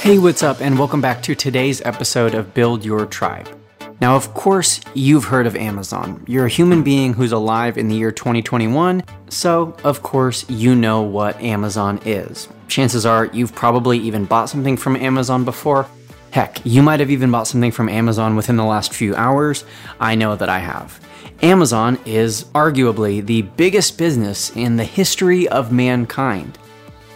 Hey, what's up, and welcome back to today's episode of Build Your Tribe. Now, of course, you've heard of Amazon. You're a human being who's alive in the year 2021, so of course, you know what Amazon is. Chances are you've probably even bought something from Amazon before. Heck, you might have even bought something from Amazon within the last few hours. I know that I have. Amazon is arguably the biggest business in the history of mankind.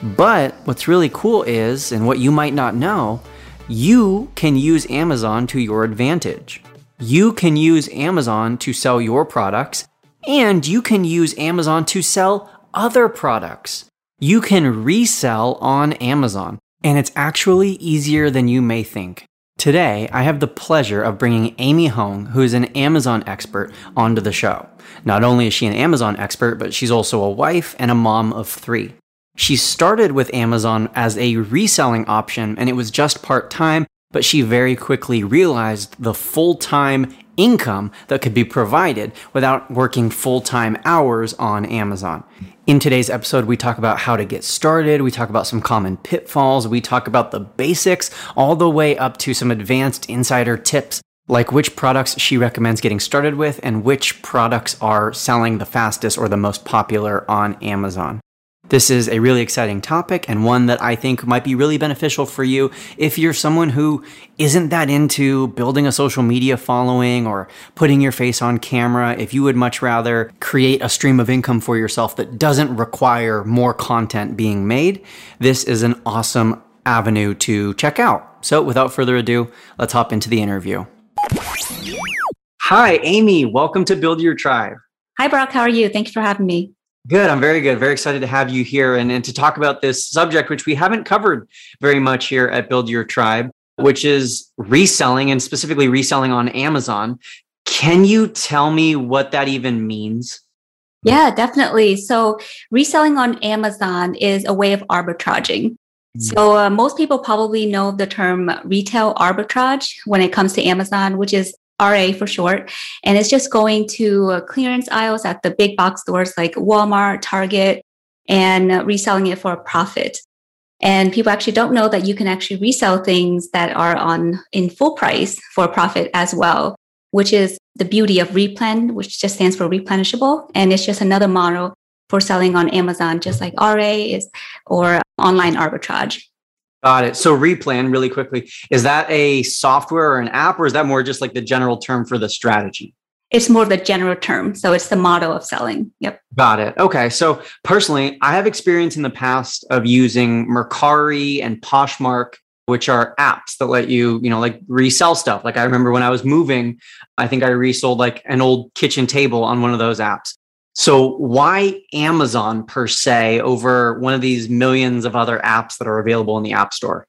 But what's really cool is, and what you might not know, you can use Amazon to your advantage. You can use Amazon to sell your products, and you can use Amazon to sell other products. You can resell on Amazon, and it's actually easier than you may think. Today, I have the pleasure of bringing Amy Hong, who is an Amazon expert, onto the show. Not only is she an Amazon expert, but she's also a wife and a mom of three. She started with Amazon as a reselling option and it was just part time, but she very quickly realized the full time income that could be provided without working full time hours on Amazon. In today's episode, we talk about how to get started, we talk about some common pitfalls, we talk about the basics, all the way up to some advanced insider tips like which products she recommends getting started with and which products are selling the fastest or the most popular on Amazon. This is a really exciting topic and one that I think might be really beneficial for you if you're someone who isn't that into building a social media following or putting your face on camera. If you would much rather create a stream of income for yourself that doesn't require more content being made, this is an awesome avenue to check out. So without further ado, let's hop into the interview. Hi, Amy. Welcome to Build Your Tribe. Hi, Brock. How are you? Thank you for having me. Good. I'm very good. Very excited to have you here and, and to talk about this subject, which we haven't covered very much here at Build Your Tribe, which is reselling and specifically reselling on Amazon. Can you tell me what that even means? Yeah, definitely. So, reselling on Amazon is a way of arbitraging. Mm-hmm. So, uh, most people probably know the term retail arbitrage when it comes to Amazon, which is RA for short. And it's just going to uh, clearance aisles at the big box stores like Walmart, Target, and reselling it for a profit. And people actually don't know that you can actually resell things that are on in full price for profit as well, which is the beauty of replen, which just stands for replenishable. And it's just another model for selling on Amazon, just like RA is or online arbitrage. Got it. So replen really quickly, is that a software or an app, or is that more just like the general term for the strategy? It's more the general term. So it's the model of selling. Yep. Got it. Okay. So personally, I have experience in the past of using Mercari and Poshmark, which are apps that let you, you know, like resell stuff. Like I remember when I was moving, I think I resold like an old kitchen table on one of those apps. So why Amazon per se over one of these millions of other apps that are available in the App Store?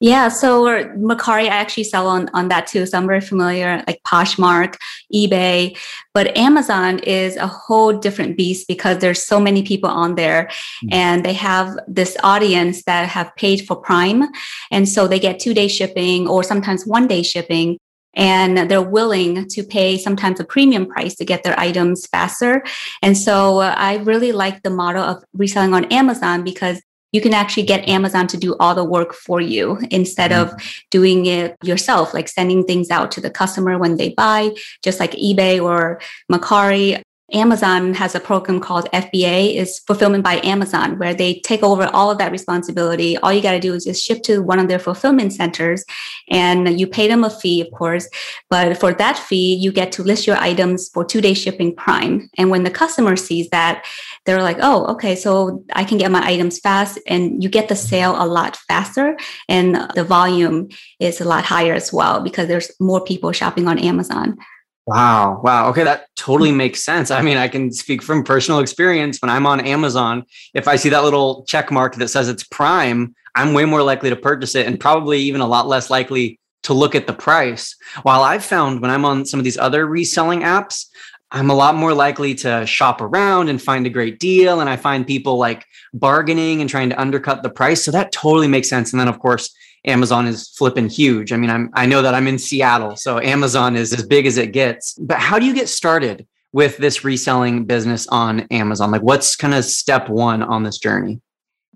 Yeah, so Mercari, I actually sell on, on that too. So I'm very familiar, like Poshmark, eBay. But Amazon is a whole different beast because there's so many people on there mm-hmm. and they have this audience that have paid for Prime. And so they get two day shipping or sometimes one day shipping and they're willing to pay sometimes a premium price to get their items faster. And so uh, I really like the model of reselling on Amazon because you can actually get Amazon to do all the work for you instead mm-hmm. of doing it yourself, like sending things out to the customer when they buy, just like eBay or Mercari. Amazon has a program called FBA, is fulfillment by Amazon, where they take over all of that responsibility. All you got to do is just ship to one of their fulfillment centers and you pay them a fee, of course. But for that fee, you get to list your items for two day shipping prime. And when the customer sees that, they're like, oh, okay, so I can get my items fast and you get the sale a lot faster. And the volume is a lot higher as well because there's more people shopping on Amazon. Wow. Wow. Okay. That totally mm. makes sense. I mean, I can speak from personal experience when I'm on Amazon. If I see that little check mark that says it's prime, I'm way more likely to purchase it and probably even a lot less likely to look at the price. While I've found when I'm on some of these other reselling apps, I'm a lot more likely to shop around and find a great deal. And I find people like bargaining and trying to undercut the price. So that totally makes sense. And then, of course, Amazon is flipping huge. I mean, I'm I know that I'm in Seattle, so Amazon is as big as it gets. But how do you get started with this reselling business on Amazon? Like what's kind of step 1 on this journey?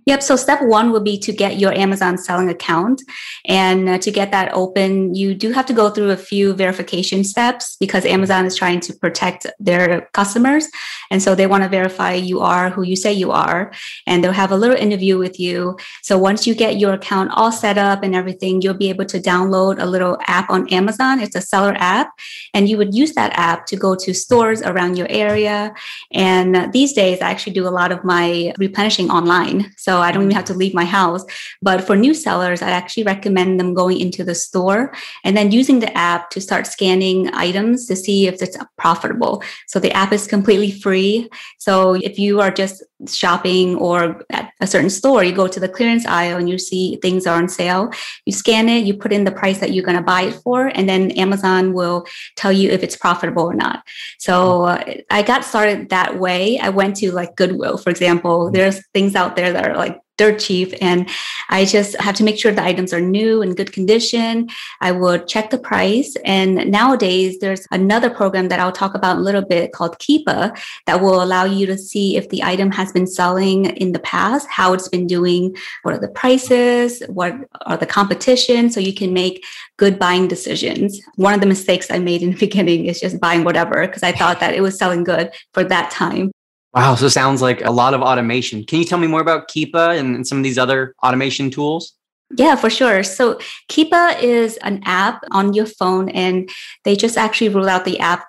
Yep. So step one will be to get your Amazon selling account. And uh, to get that open, you do have to go through a few verification steps because Amazon is trying to protect their customers. And so they want to verify you are who you say you are. And they'll have a little interview with you. So once you get your account all set up and everything, you'll be able to download a little app on Amazon. It's a seller app. And you would use that app to go to stores around your area. And uh, these days, I actually do a lot of my replenishing online. So I don't even have to leave my house. But for new sellers, I actually recommend them going into the store and then using the app to start scanning items to see if it's profitable. So the app is completely free. So if you are just shopping or at a certain store, you go to the clearance aisle and you see things are on sale. You scan it, you put in the price that you're going to buy it for, and then Amazon will tell you if it's profitable or not. So uh, I got started that way. I went to like Goodwill, for example. There's things out there that are like dirt cheap. And I just have to make sure the items are new and good condition. I would check the price. And nowadays, there's another program that I'll talk about a little bit called Keepa that will allow you to see if the item has been selling in the past, how it's been doing, what are the prices, what are the competition, so you can make good buying decisions. One of the mistakes I made in the beginning is just buying whatever because I thought that it was selling good for that time. Wow. So sounds like a lot of automation. Can you tell me more about Keepa and, some of these other automation tools? Yeah, for sure. So Keepa is an app on your phone, and they just actually rolled out the app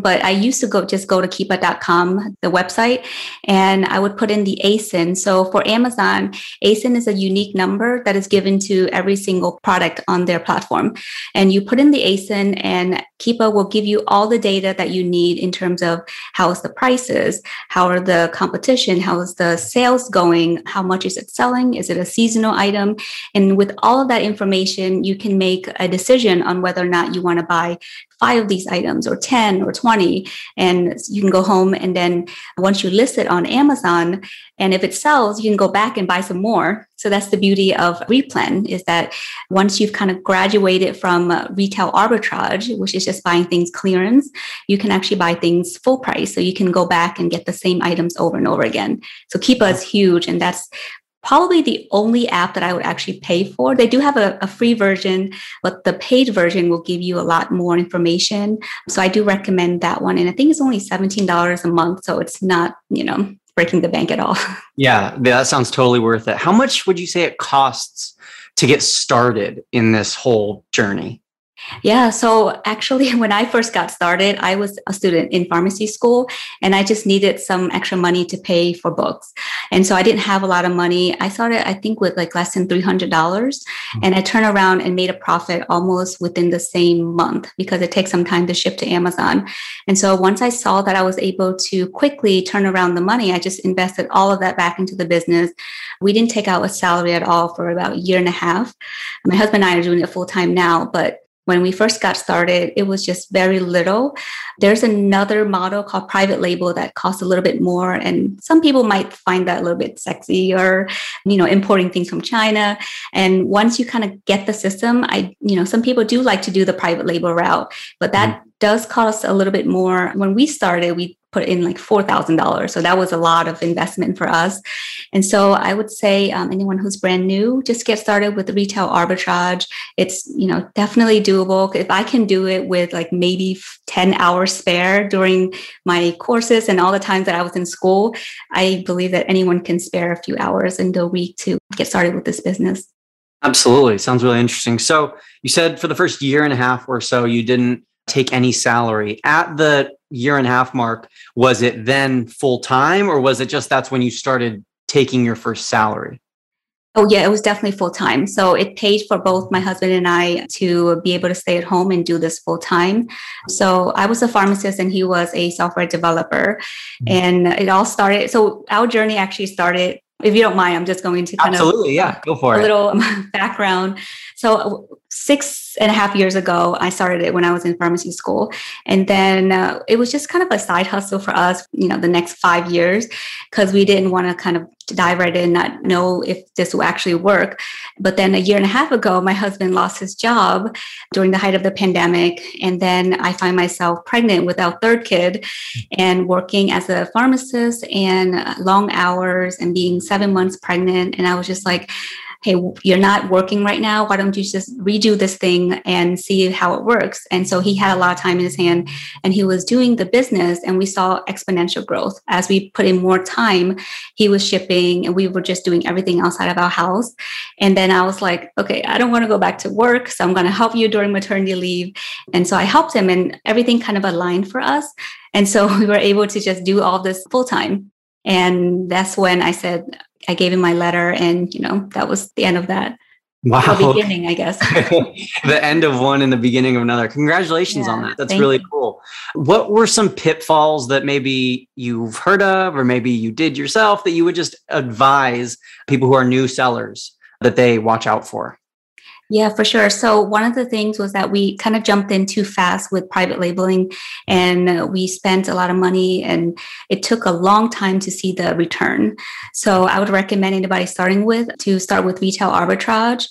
but I used to go just go to keepa.com, the website, and I would put in the ASIN. So for Amazon, ASIN is a unique number that is given to every single product on their platform. And you put in the ASIN and Keepa will give you all the data that you need in terms of how is the prices, how are the competition, how is the sales going, how much is it selling, is it a seasonal item? And with all of that information, you can make a decision on whether or not you want to buy five of these items or 10 or 20 and you can go home and then once you list it on amazon and if it sells you can go back and buy some more. So that's the beauty of replen is that once you've kind of graduated from uh, retail arbitrage which is just buying things clearance you can actually buy things full price. So you can go back and get the same items over and over again. So keepa is huge and that's probably the only app that I would actually pay for. They do have a, a, free version, but the paid version will give you a lot more information. So I do recommend that one. And I think it's only $17 a month. So it's not, you know, breaking the bank at all. Yeah, that sounds totally worth it. How much would you say it costs to get started in this whole journey? Yeah. So actually, when I first got started, I was a student in pharmacy school and I just needed some extra money to pay for books. And so I didn't have a lot of money. I started, I think, with like less than $300. Mm-hmm. And I turned around and made a profit almost within the same month because it takes some time to ship to Amazon. And so once I saw that I was able to quickly turn around the money, I just invested all of that back into the business. We didn't take out a salary at all for about a year and a half. My husband and I are doing it full time now, but when we first got started, it was just very little. There's another model called private label that costs a little bit more. And some people might find that a little bit sexy or, you know, importing things from China. And once you kind of get the system, I, you know, some people do like to do the private label route, but that mm-hmm. does cost a little bit more. When we started, we put in like $4,000. So that was a lot of investment for us. And so I would say um, anyone who's brand new, just get started with retail arbitrage. It's, you know, definitely doable. If I can do it with like maybe 10 hours spare during my courses and all the times that I was in school, I believe that anyone can spare a few hours in the week to get started with this business. Absolutely. Sounds really interesting. So you said for the first year and a half or so, you didn't take any salary. At the year and a half mark, was it then full time or was it just that's when you started taking your first salary? Oh, yeah, it was definitely full time. So it paid for both my husband and I to be able to stay at home and do this full time. So I was a pharmacist and he was a software developer. Mm-hmm. And it all started. So our journey actually started if you don't mind, I'm just going to kind Absolutely, of yeah, go for a it. little background. So six and a half years ago, I started it when I was in pharmacy school. And then uh, it was just kind of a side hustle for us, you know, the next five years, because we didn't want to kind of dive right in, not know if this will actually work. But then a year and a half ago, my husband lost his job during the height of the pandemic. And then I find myself pregnant with our third kid and working as a pharmacist and long hours and being seven months pregnant. And I was just like, hey, you're not working right now. Why don't you just redo this thing and see how it works? And so he had a lot of time in his hand and he was doing the business and we saw exponential growth. As we put in more time, he was shipping and we were just doing everything outside of our house. And then I was like, okay, I don't want to go back to work. So I'm going to help you during maternity leave. And so I helped him and everything kind of aligned for us. And so we were able to just do all this full time. And that's when I said, I gave him my letter, and you know that was the end of that. Wow. The beginning, I guess. the end of one and the beginning of another. Congratulations yeah, on that. That's really you. cool. What were some pitfalls that maybe you've heard of, or maybe you did yourself that you would just advise people who are new sellers that they watch out for? Yeah, for sure. So one of the things was that we kind of jumped in too fast with private labeling and we spent a lot of money and it took a long time to see the return. So I would recommend anybody starting with to start with retail arbitrage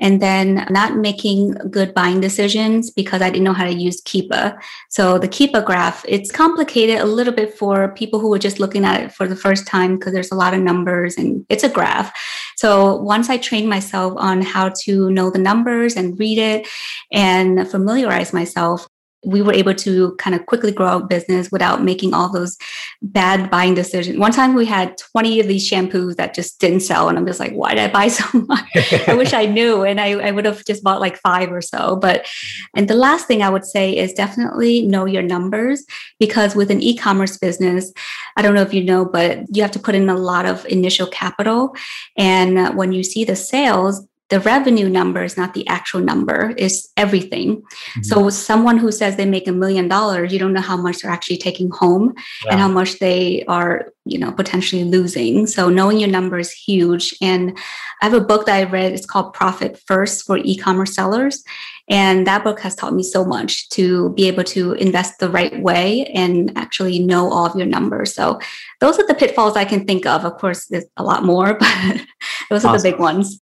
and then not making good buying decisions because I didn't know how to use Keepa. So the Keepa graph, it's complicated a little bit for people who are just looking at it for the first time because there's a lot of numbers and it's a graph. So once I trained myself on how to know the numbers and read it and familiarize myself, we were able to kind of quickly grow our business without making all those bad buying decisions. One time we had 20 of these shampoos that just didn't sell. And I'm just like, why did I buy so much? I wish I knew. And I, I would have just bought like five or so. But, and the last thing I would say is definitely know your numbers because with an e commerce business, I don't know if you know, but you have to put in a lot of initial capital. And uh, when you see the sales, the revenue number is not the actual number is everything. Mm-hmm. so someone who says they make a million dollars you don't know how much they're actually taking home yeah. and how much they are you know potentially losing. So knowing your number is huge. And i have a book that i read. It's called profit first for e-commerce sellers. And that book has taught me so much to be able to invest the right way and actually know all of your numbers. So those are the pitfalls i can think of. Of course there's a lot more but those awesome. are the big ones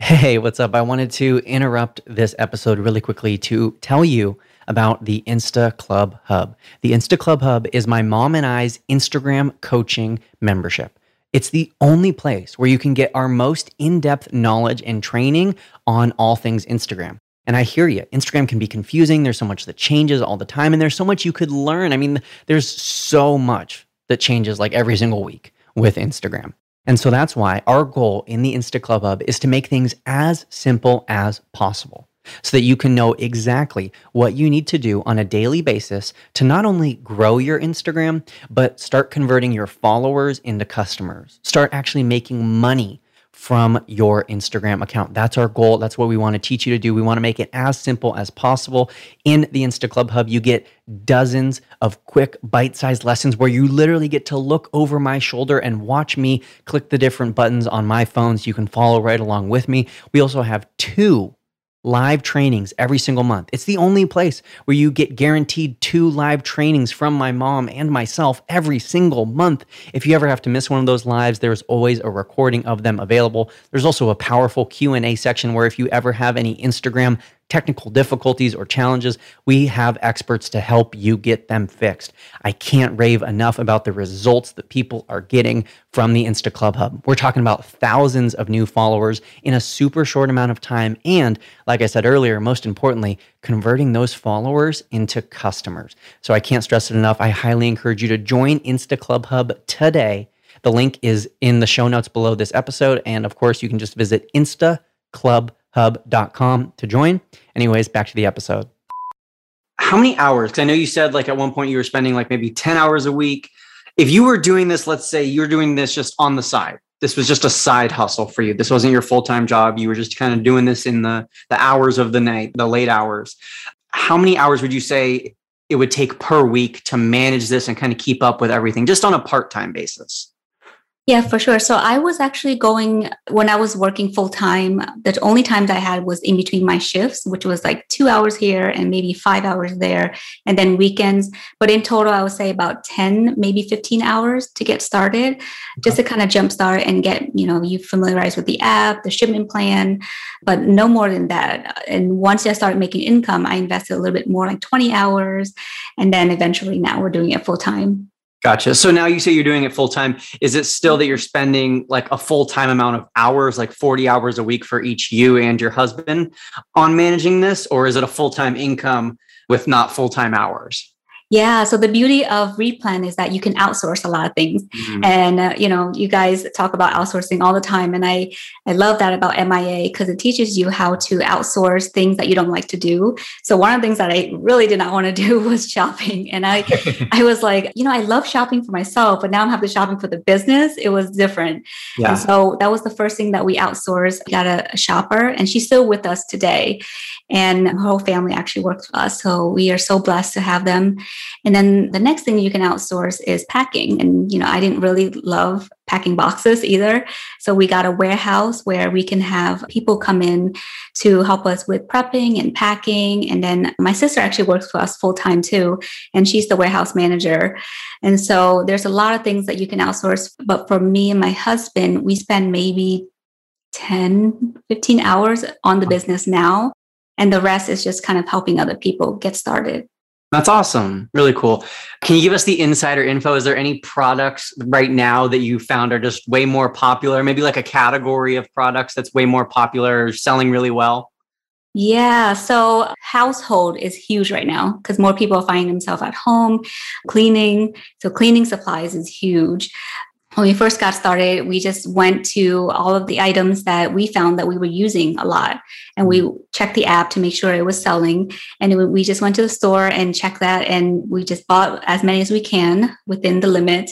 Hey, what's up? I wanted to interrupt this episode really quickly to tell you about the Insta Club Hub. The Insta Club Hub is my mom and I's Instagram coaching membership. It's the only place where you can get our most in depth knowledge and training on all things Instagram. And I hear you, Instagram can be confusing. There's so much that changes all the time, and there's so much you could learn. I mean, there's so much that changes like every single week with Instagram. And so that's why our goal in the Insta Club Hub is to make things as simple as possible so that you can know exactly what you need to do on a daily basis to not only grow your Instagram, but start converting your followers into customers. Start actually making money from your Instagram account. That's our goal. That's what we want to teach you to do. We want to make it as simple as possible. In the Insta Club Hub, you get dozens of quick bite sized lessons where you literally get to look over my shoulder and watch me click the different buttons on my phone so you can follow right along with me. We also have two live trainings every single month. It's the only place where you get guaranteed two live trainings from my mom and myself every single month. If you ever have to miss one of those lives, there's always a recording of them available. There's also a powerful Q&A section where if you ever have any Instagram technical difficulties or challenges, we have experts to help you get them fixed. I can't rave enough about the results that people are getting from the Insta Club Hub. We're talking about thousands of new followers in a super short amount of time. And like I said earlier, most importantly, converting those followers into customers. So I can't stress it enough. I highly encourage you to join Insta Club Hub today. The link is in the show notes below this episode. And of course, you can just visit Insta Club hub.com to join. Anyways, back to the episode. How many hours? Because I know you said like at one point you were spending like maybe 10 hours a week. If you were doing this, let's say you're doing this just on the side, this was just a side hustle for you. This wasn't your full time job. You were just kind of doing this in the, the hours of the night, the late hours. How many hours would you say it would take per week to manage this and kind of keep up with everything just on a part time basis? Yeah, for sure. So I was actually going when I was working full time. The only times I had was in between my shifts, which was like two hours here and maybe five hours there, and then weekends. But in total, I would say about 10, maybe 15 hours to get started, just to kind of jumpstart and get, you know, you familiarize with the app, the shipment plan, but no more than that. And once I started making income, I invested a little bit more, like 20 hours. And then eventually now we're doing it full time. Gotcha. So now you say you're doing it full time. Is it still that you're spending like a full time amount of hours, like 40 hours a week for each you and your husband on managing this? Or is it a full time income with not full time hours? Yeah. So the beauty of Replen is that you can outsource a lot of things, mm-hmm. and uh, you know, you guys talk about outsourcing all the time, and I I love that about MIA because it teaches you how to outsource things that you don't like to do. So one of the things that I really did not want to do was shopping, and I I was like, you know, I love shopping for myself, but now I'm having shopping for the business. It was different, yeah. and so that was the first thing that we outsourced. We got a, a shopper, and she's still with us today, and her whole family actually works for us. So we are so blessed to have them. And then the next thing you can outsource is packing. And, you know, I didn't really love packing boxes either. So we got a warehouse where we can have people come in to help us with prepping and packing. And then my sister actually works for us full time too. And she's the warehouse manager. And so there's a lot of things that you can outsource. But for me and my husband, we spend maybe 10, 15 hours on the business now. And the rest is just kind of helping other people get started. That's awesome. Really cool. Can you give us the insider info? Is there any products right now that you found are just way more popular? Maybe like a category of products that's way more popular, or selling really well? Yeah, so household is huge right now because more people are finding themselves at home cleaning. So cleaning supplies is huge when we first got started, we just went to all of the items that we found that we were using a lot. And we mm-hmm. checked the app to make sure it was selling. And we just went to the store and checked that. And we just bought as many as we can within the limit.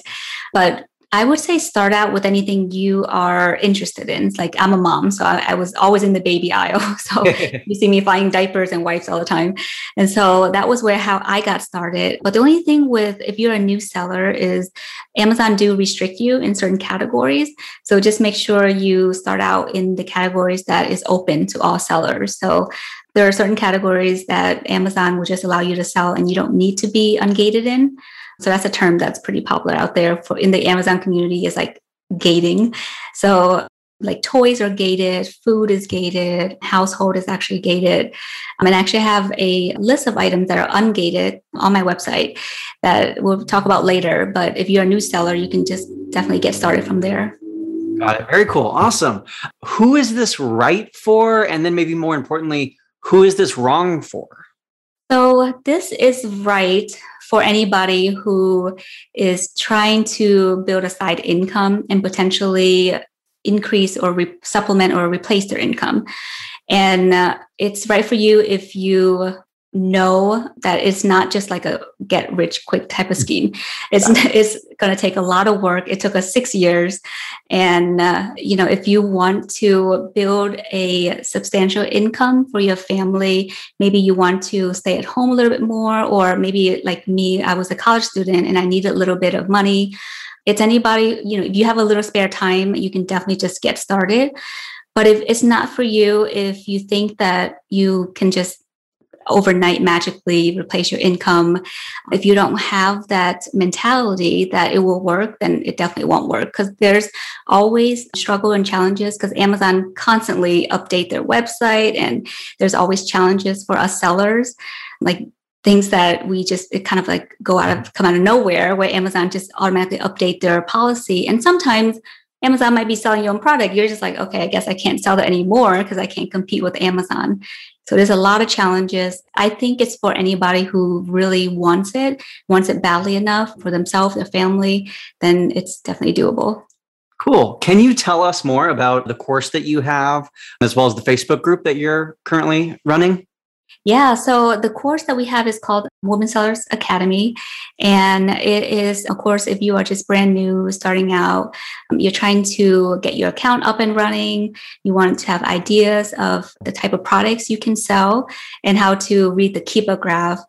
But I would say start out with anything you are interested in. It's like I'm a mom, so I, I was always in the baby aisle. So you see me buying diapers and wipes all the time. And so that was where how I got started. But the only thing with if you're a new seller is Amazon do restrict you in certain categories. So just make sure you start out in the categories that is open to all sellers. So there are certain categories that Amazon will just allow you to sell and you don't need to be ungated in. So that's a term that's pretty popular out there for in the Amazon community is like gating. So like toys are gated, food is gated, household is actually gated. Um, and I actually have a list of items that are ungated on my website that we'll talk about later. But if you're a new seller, you can just definitely get started from there. Got it. Very cool. Awesome. Who is this right for? And then maybe more importantly, who is this wrong for? So this is right for anybody who is trying to build a side income and potentially increase or re- supplement or replace their income. And uh, it's right for you if you know that it's not just like a get rich quick type of scheme. It's it's going to take a lot of work. It took us six years, and uh, you know if you want to build a substantial income for your family, maybe you want to stay at home a little bit more, or maybe like me, I was a college student and I needed a little bit of money. It's anybody you know if you have a little spare time, you can definitely just get started. But if it's not for you, if you think that you can just overnight magically replace your income. If you don't have that mentality that it will work, then it definitely won't work because there's always struggle and challenges because Amazon constantly update their website and there's always challenges for us sellers. Like things that we just it kind of like go out of come out of nowhere where Amazon just automatically update their policy. And sometimes Amazon might be selling your own product. You're just like, okay, I guess I can't sell that anymore because I can't compete with Amazon. So there's a lot of challenges. I think it's for anybody who really wants it, wants it badly enough for themselves, their family, then it's definitely doable. Cool. Can you tell us more about the course that you have, as well as the Facebook group that you're currently running? Yeah, so the course that we have is called Women Sellers Academy. And it is, of course, if you are just brand new, starting out, um, you're trying to get your account up and running, you want to have ideas of the type of products you can sell and how to read the Keepa graph.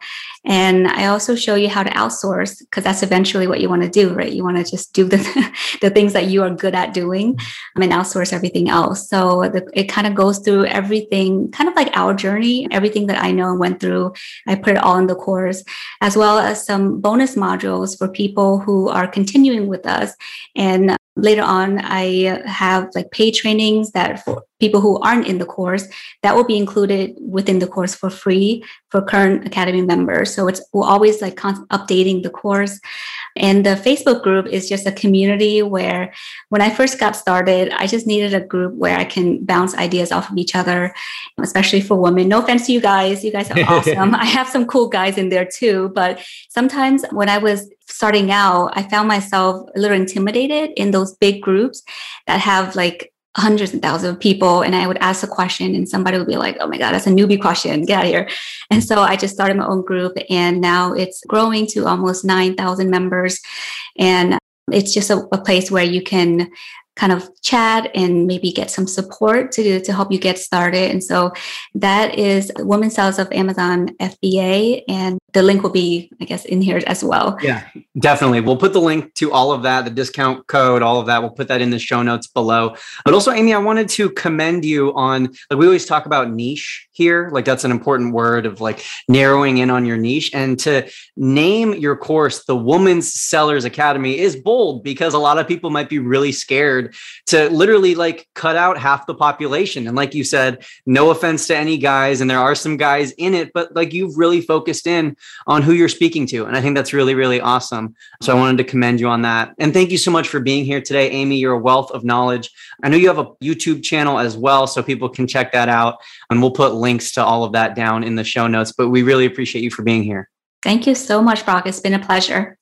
And I also show you how to outsource because that's eventually what you want to do, right? You want to just do the, the things that you are good at doing um, and outsource everything else. So the, it kind of goes through everything, kind of like our journey, everything that I know and went through. I put it all in the course, as well as some bonus modules for people who are continuing with us and later on i have like paid trainings that for people who aren't in the course that will be included within the course for free for current academy members. So it's we're always like updating the course. And the facebook group is just a community where when i first got started i just needed a group where i can bounce ideas off of each other especially for women. No offense to you guys. You guys are awesome. I have some cool guys in there too. But sometimes when i was starting out i found myself a little intimidated in those big groups that have like hundreds and thousands of people and I would ask a question and somebody would be like, oh my God, that's a newbie question, get out of here. And so I just started my own group and now it's growing to almost 9,000 members. And it's just a, a place where you can kind of chat and maybe get some support to, to help you get started. And so that is Women Sellers of Amazon FBA. And the link will be, I guess, in here as well. Yeah, definitely. We'll put the link to all of that, the discount code, all of that. We'll put that in the show notes below. But also, Amy, I wanted to commend you on, like, we always talk about niche here. Like, that's an important word of like narrowing in on your niche. And to name your course the Woman's Sellers Academy is bold because a lot of people might be really scared to literally like cut out half the population. And like you said, no offense to any guys, and there are some guys in it, but like you've really focused in on who you're speaking to. And I think that's really, really awesome. So I wanted to commend you on that. And thank you so much for being here today, Amy. You're a wealth of knowledge. I know you have a YouTube channel as well, so people can check that out. And we'll put links to all of that down in the show notes. But we really appreciate you for being here. Thank you so much, Brock. It's been a pleasure.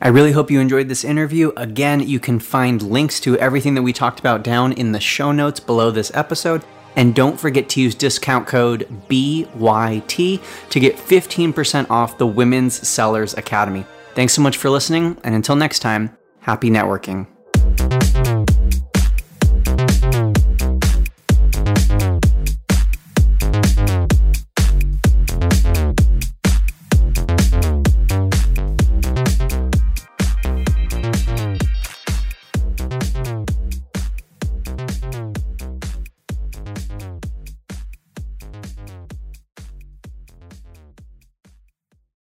I really hope you enjoyed this interview. Again, you can find links to everything that we talked about down in the show notes below this episode. And don't forget to use discount code BYT to get 15% off the Women's Sellers Academy. Thanks so much for listening, and until next time, happy networking.